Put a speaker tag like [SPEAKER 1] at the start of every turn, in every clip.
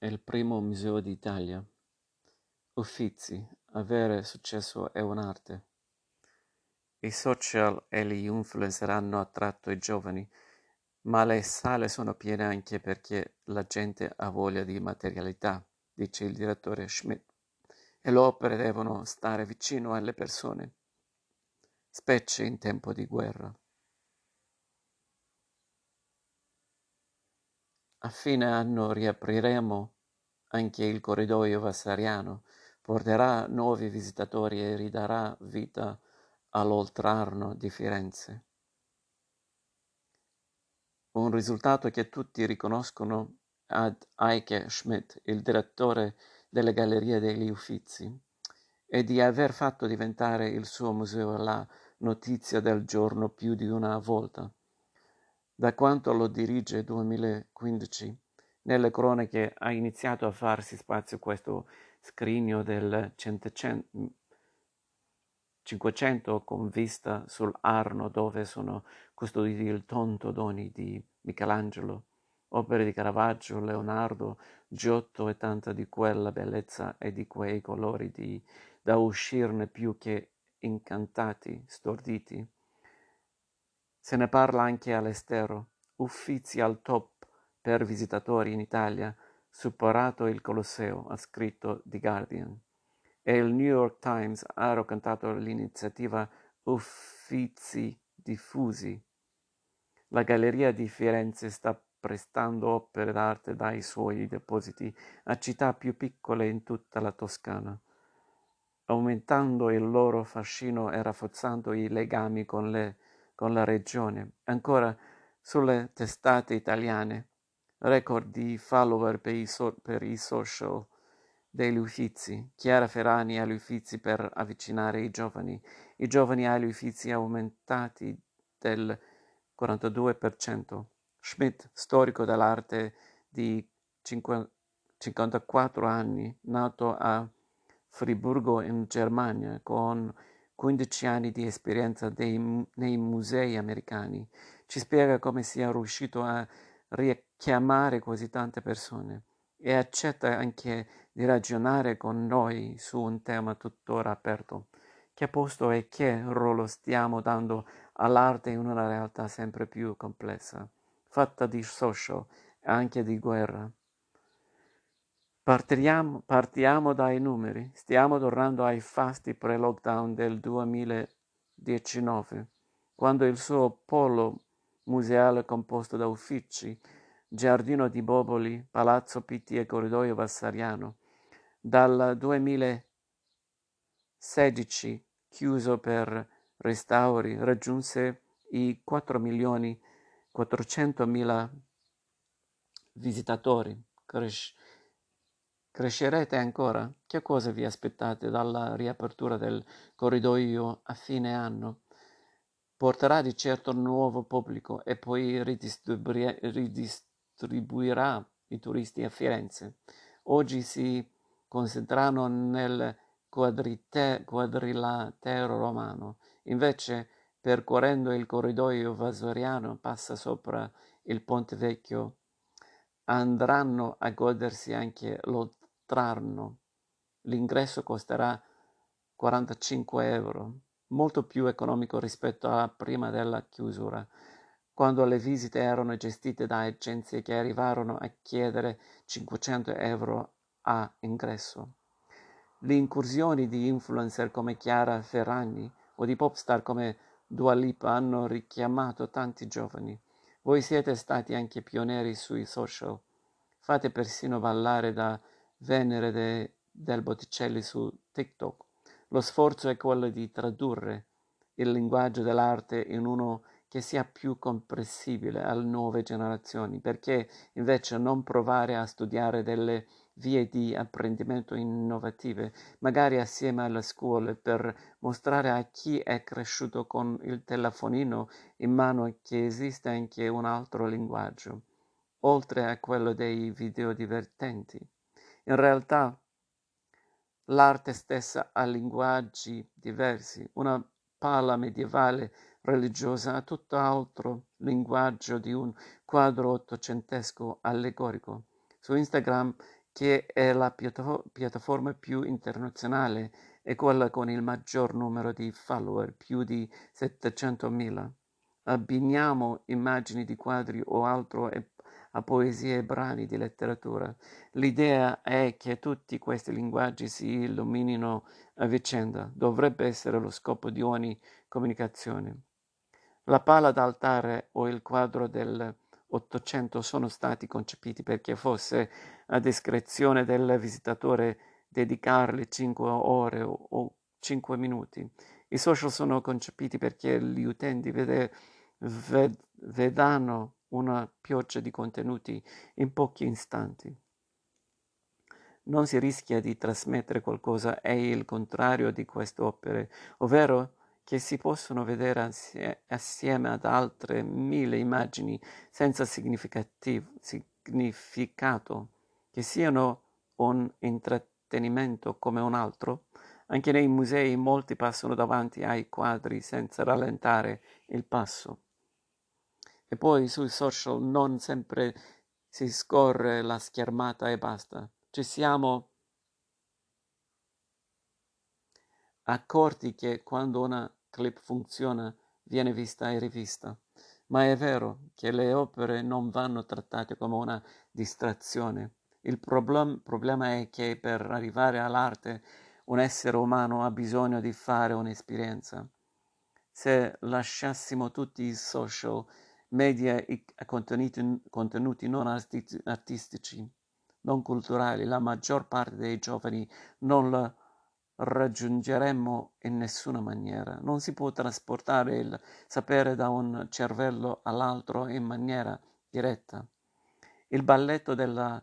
[SPEAKER 1] è il primo museo d'Italia. Uffizi, avere successo è un'arte. I social e gli influencer hanno attratto i giovani, ma le sale sono piene anche perché la gente ha voglia di materialità, dice il direttore Schmidt, e le opere devono stare vicino alle persone, specie in tempo di guerra. A fine anno riapriremo anche il corridoio Vassariano, porterà nuovi visitatori e ridarà vita all'Oltrarno di Firenze. Un risultato che tutti riconoscono ad Eike Schmidt, il direttore delle Gallerie degli Uffizi, e di aver fatto diventare il suo museo la notizia del giorno più di una volta. Da quanto lo dirige 2015, nelle cronache ha iniziato a farsi spazio questo scrigno del 500 con vista sull'Arno dove sono custoditi il tonto doni di Michelangelo, opere di Caravaggio, Leonardo, Giotto e tanta di quella bellezza e di quei colori di, da uscirne più che incantati, storditi. Se ne parla anche all'estero, Uffizi al top per visitatori in Italia, superato il Colosseo, ha scritto The Guardian. E il New York Times ha raccontato l'iniziativa Uffizi diffusi. La Galleria di Firenze sta prestando opere d'arte dai suoi depositi a città più piccole in tutta la Toscana, aumentando il loro fascino e rafforzando i legami con le con la regione. Ancora sulle testate italiane, record di follower per i, so- per i social degli Uffizi, Chiara Ferrani agli Uffizi per avvicinare i giovani, i giovani agli Uffizi aumentati del 42%. Schmidt, storico dell'arte di 50, 54 anni, nato a Friburgo in Germania con 15 anni di esperienza dei, nei musei americani, ci spiega come sia riuscito a richiamare così tante persone e accetta anche di ragionare con noi su un tema tuttora aperto. Che posto e che ruolo stiamo dando all'arte in una realtà sempre più complessa, fatta di social e anche di guerra? Partiamo, partiamo dai numeri. Stiamo tornando ai fasti pre-lockdown del 2019, quando il suo polo museale composto da uffici, giardino di Boboli, palazzo Pitti e corridoio Vassariano, dal 2016 chiuso per restauri, raggiunse i 4 milioni 400 mila visitatori. Cres- Crescerete ancora? Che cosa vi aspettate dalla riapertura del corridoio a fine anno? Porterà di certo nuovo pubblico e poi ridistribuirà i turisti a Firenze. Oggi si concentrano nel quadrite- quadrilatero romano, invece percorrendo il corridoio vasoriano passa sopra il Ponte Vecchio andranno a godersi anche lo trarno. L'ingresso costerà 45 euro, molto più economico rispetto a prima della chiusura, quando le visite erano gestite da agenzie che arrivarono a chiedere 500 euro a ingresso. Le incursioni di influencer come Chiara Ferragni o di popstar come Dua Lipa hanno richiamato tanti giovani. Voi siete stati anche pionieri sui social. Fate persino ballare da Venere de, del Botticelli su TikTok. Lo sforzo è quello di tradurre il linguaggio dell'arte in uno che sia più comprensibile alle nuove generazioni, perché invece non provare a studiare delle vie di apprendimento innovative, magari assieme alle scuole, per mostrare a chi è cresciuto con il telefonino in mano che esiste anche un altro linguaggio, oltre a quello dei video divertenti. In realtà l'arte stessa ha linguaggi diversi. Una pala medievale religiosa ha tutt'altro linguaggio di un quadro ottocentesco allegorico. Su Instagram che è la piattaforma più internazionale e quella con il maggior numero di follower, più di 700.000. Abbiniamo immagini di quadri o altro a poesie e brani di letteratura. L'idea è che tutti questi linguaggi si illuminino a vicenda. Dovrebbe essere lo scopo di ogni comunicazione. La pala d'altare o il quadro del Ottocento sono stati concepiti perché fosse a discrezione del visitatore dedicarli cinque ore o cinque minuti. I social sono concepiti perché gli utenti vede, ved, vedano una pioggia di contenuti in pochi istanti. Non si rischia di trasmettere qualcosa è il contrario di queste opere, ovvero che si possono vedere assieme ad altre mille immagini senza significato, che siano un intrattenimento come un altro. Anche nei musei molti passano davanti ai quadri senza rallentare il passo. E poi sui social non sempre si scorre la schermata e basta. Ci siamo accorti che quando una clip funziona viene vista e rivista. Ma è vero che le opere non vanno trattate come una distrazione. Il problem- problema è che per arrivare all'arte un essere umano ha bisogno di fare un'esperienza. Se lasciassimo tutti i social media e contenuti, contenuti non artistici, non culturali, la maggior parte dei giovani non la raggiungeremmo in nessuna maniera. Non si può trasportare il sapere da un cervello all'altro in maniera diretta. Il balletto della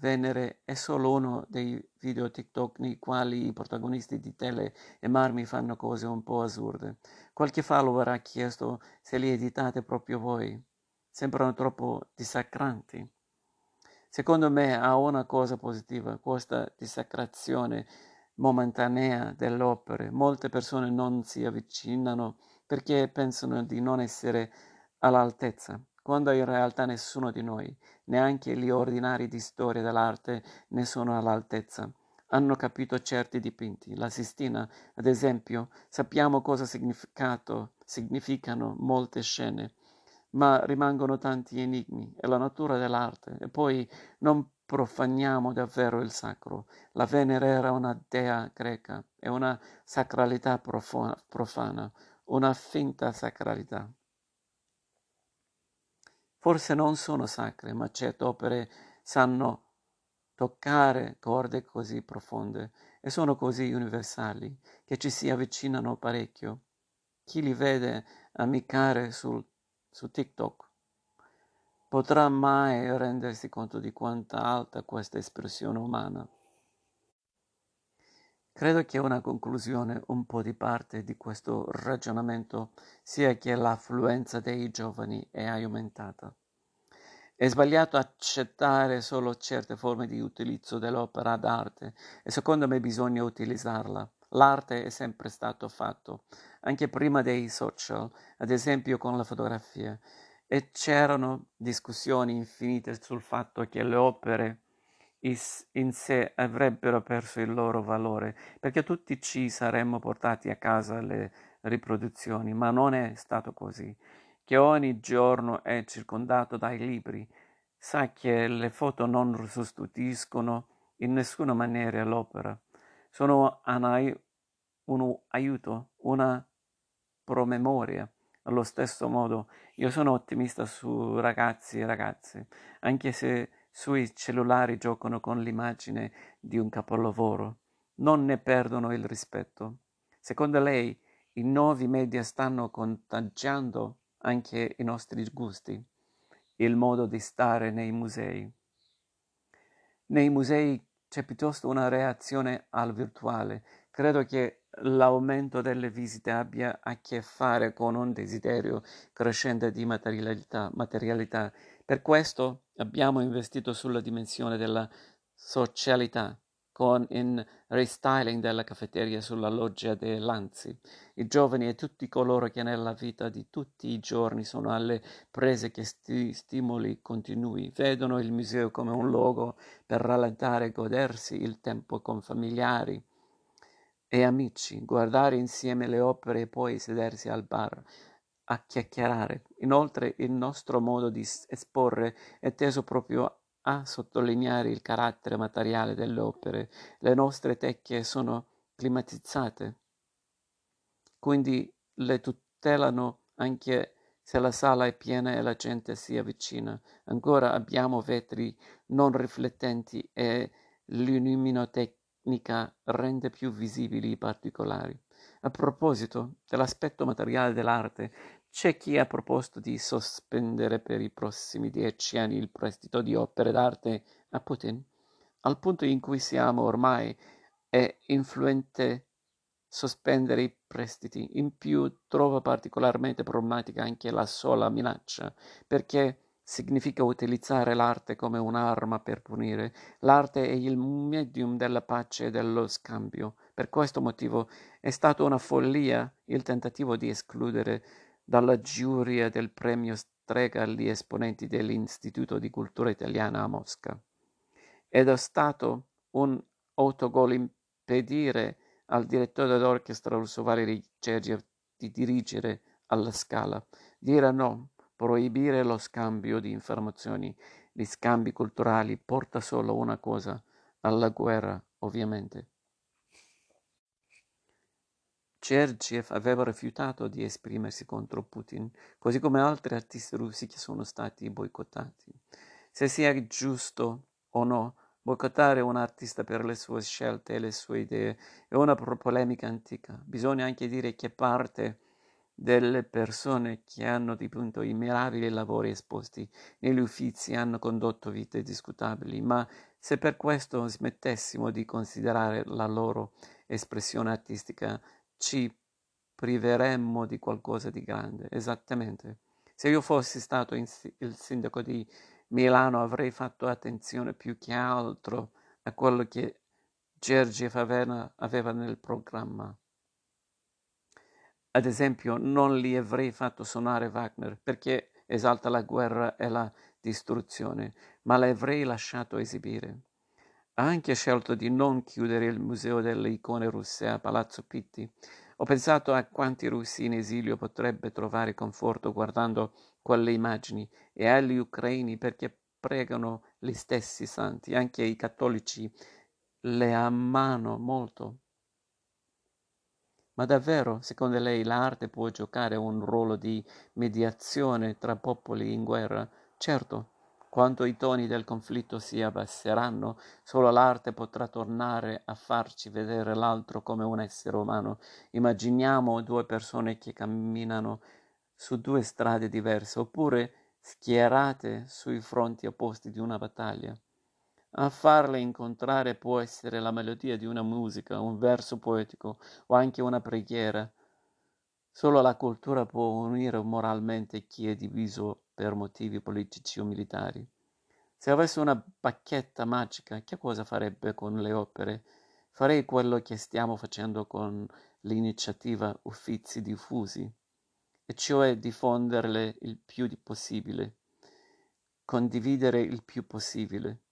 [SPEAKER 1] Venere è solo uno dei video TikTok nei quali i protagonisti di Tele e Marmi fanno cose un po' assurde. Qualche follower ha chiesto se li editate proprio voi. Sembrano troppo dissacranti. Secondo me ha una cosa positiva, questa dissacrazione momentanea delle opere. Molte persone non si avvicinano perché pensano di non essere all'altezza quando in realtà nessuno di noi, neanche gli ordinari di storia dell'arte, ne sono all'altezza. Hanno capito certi dipinti. La Sistina, ad esempio, sappiamo cosa significano molte scene, ma rimangono tanti enigmi. È la natura dell'arte. E poi non profaniamo davvero il sacro. La Venere era una dea greca e una sacralità profana, una finta sacralità. Forse non sono sacre, ma certe opere sanno toccare corde così profonde e sono così universali che ci si avvicinano parecchio. Chi li vede amicare sul, su TikTok potrà mai rendersi conto di quanta alta questa espressione umana. Credo che una conclusione un po' di parte di questo ragionamento sia che l'affluenza dei giovani è aumentata. È sbagliato accettare solo certe forme di utilizzo dell'opera d'arte e secondo me bisogna utilizzarla. L'arte è sempre stato fatto, anche prima dei social, ad esempio con la fotografia, e c'erano discussioni infinite sul fatto che le opere in sé avrebbero perso il loro valore, perché tutti ci saremmo portati a casa le riproduzioni, ma non è stato così. Che ogni giorno è circondato dai libri, sa che le foto non sostituiscono in nessuna maniera l'opera, sono un aiuto, una promemoria. Allo stesso modo, io sono ottimista su ragazzi e ragazze, anche se sui cellulari giocano con l'immagine di un capolavoro, non ne perdono il rispetto. Secondo lei i nuovi media stanno contagiando anche i nostri gusti, il modo di stare nei musei. Nei musei c'è piuttosto una reazione al virtuale. Credo che l'aumento delle visite abbia a che fare con un desiderio crescente di materialità, materialità per questo abbiamo investito sulla dimensione della socialità, con il restyling della caffetteria sulla loggia dei Lanzi. I giovani e tutti coloro che nella vita di tutti i giorni sono alle prese che sti- stimoli continui, vedono il museo come un luogo per rallentare e godersi il tempo con familiari e amici, guardare insieme le opere e poi sedersi al bar a chiacchierare. Inoltre il nostro modo di esporre è teso proprio a sottolineare il carattere materiale delle opere. Le nostre tecchie sono climatizzate, quindi le tutelano anche se la sala è piena e la gente si avvicina. Ancora abbiamo vetri non riflettenti e l'illuminotecnica rende più visibili i particolari. A proposito dell'aspetto materiale dell'arte, c'è chi ha proposto di sospendere per i prossimi dieci anni il prestito di opere d'arte a Putin. Al punto in cui siamo ormai è influente sospendere i prestiti. In più trovo particolarmente problematica anche la sola minaccia, perché significa utilizzare l'arte come un'arma per punire. L'arte è il medium della pace e dello scambio. Per questo motivo è stata una follia il tentativo di escludere dalla giuria del premio Strega gli esponenti dell'Istituto di Cultura Italiana a Mosca. Ed è stato un autogol impedire al direttore d'orchestra russo Valery Gergiev di dirigere alla Scala, dire no, proibire lo scambio di informazioni, gli scambi culturali porta solo una cosa, alla guerra, ovviamente. Gergiev aveva rifiutato di esprimersi contro Putin, così come altri artisti russi che sono stati boicottati. Se sia giusto o no boicottare un artista per le sue scelte e le sue idee è una polemica antica. Bisogna anche dire che parte delle persone che hanno dipinto i mirabili lavori esposti negli uffizi hanno condotto vite discutabili, ma se per questo smettessimo di considerare la loro espressione artistica ci priveremmo di qualcosa di grande. Esattamente. Se io fossi stato il sindaco di Milano avrei fatto attenzione più che altro a quello che Gergiev aveva, aveva nel programma. Ad esempio, non li avrei fatto suonare Wagner perché esalta la guerra e la distruzione, ma l'avrei lasciato esibire. Ha anche scelto di non chiudere il Museo delle icone russe a Palazzo Pitti. Ho pensato a quanti russi in esilio potrebbe trovare conforto guardando quelle immagini e agli ucraini perché pregano gli stessi santi. Anche i cattolici le amano molto. Ma davvero, secondo lei, l'arte può giocare un ruolo di mediazione tra popoli in guerra? Certo, quando i toni del conflitto si abbasseranno, solo l'arte potrà tornare a farci vedere l'altro come un essere umano. Immaginiamo due persone che camminano su due strade diverse, oppure schierate sui fronti opposti di una battaglia. A farle incontrare può essere la melodia di una musica, un verso poetico o anche una preghiera. Solo la cultura può unire moralmente chi è diviso per motivi politici o militari. Se avessi una bacchetta magica, che cosa farebbe con le opere? Farei quello che stiamo facendo con l'iniziativa Uffizi diffusi, e cioè diffonderle il più possibile, condividere il più possibile.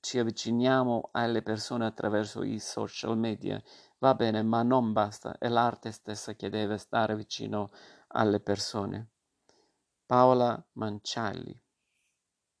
[SPEAKER 1] Ci avviciniamo alle persone attraverso i social media, va bene, ma non basta, è l'arte stessa che deve stare vicino alle persone. Paola Mancialli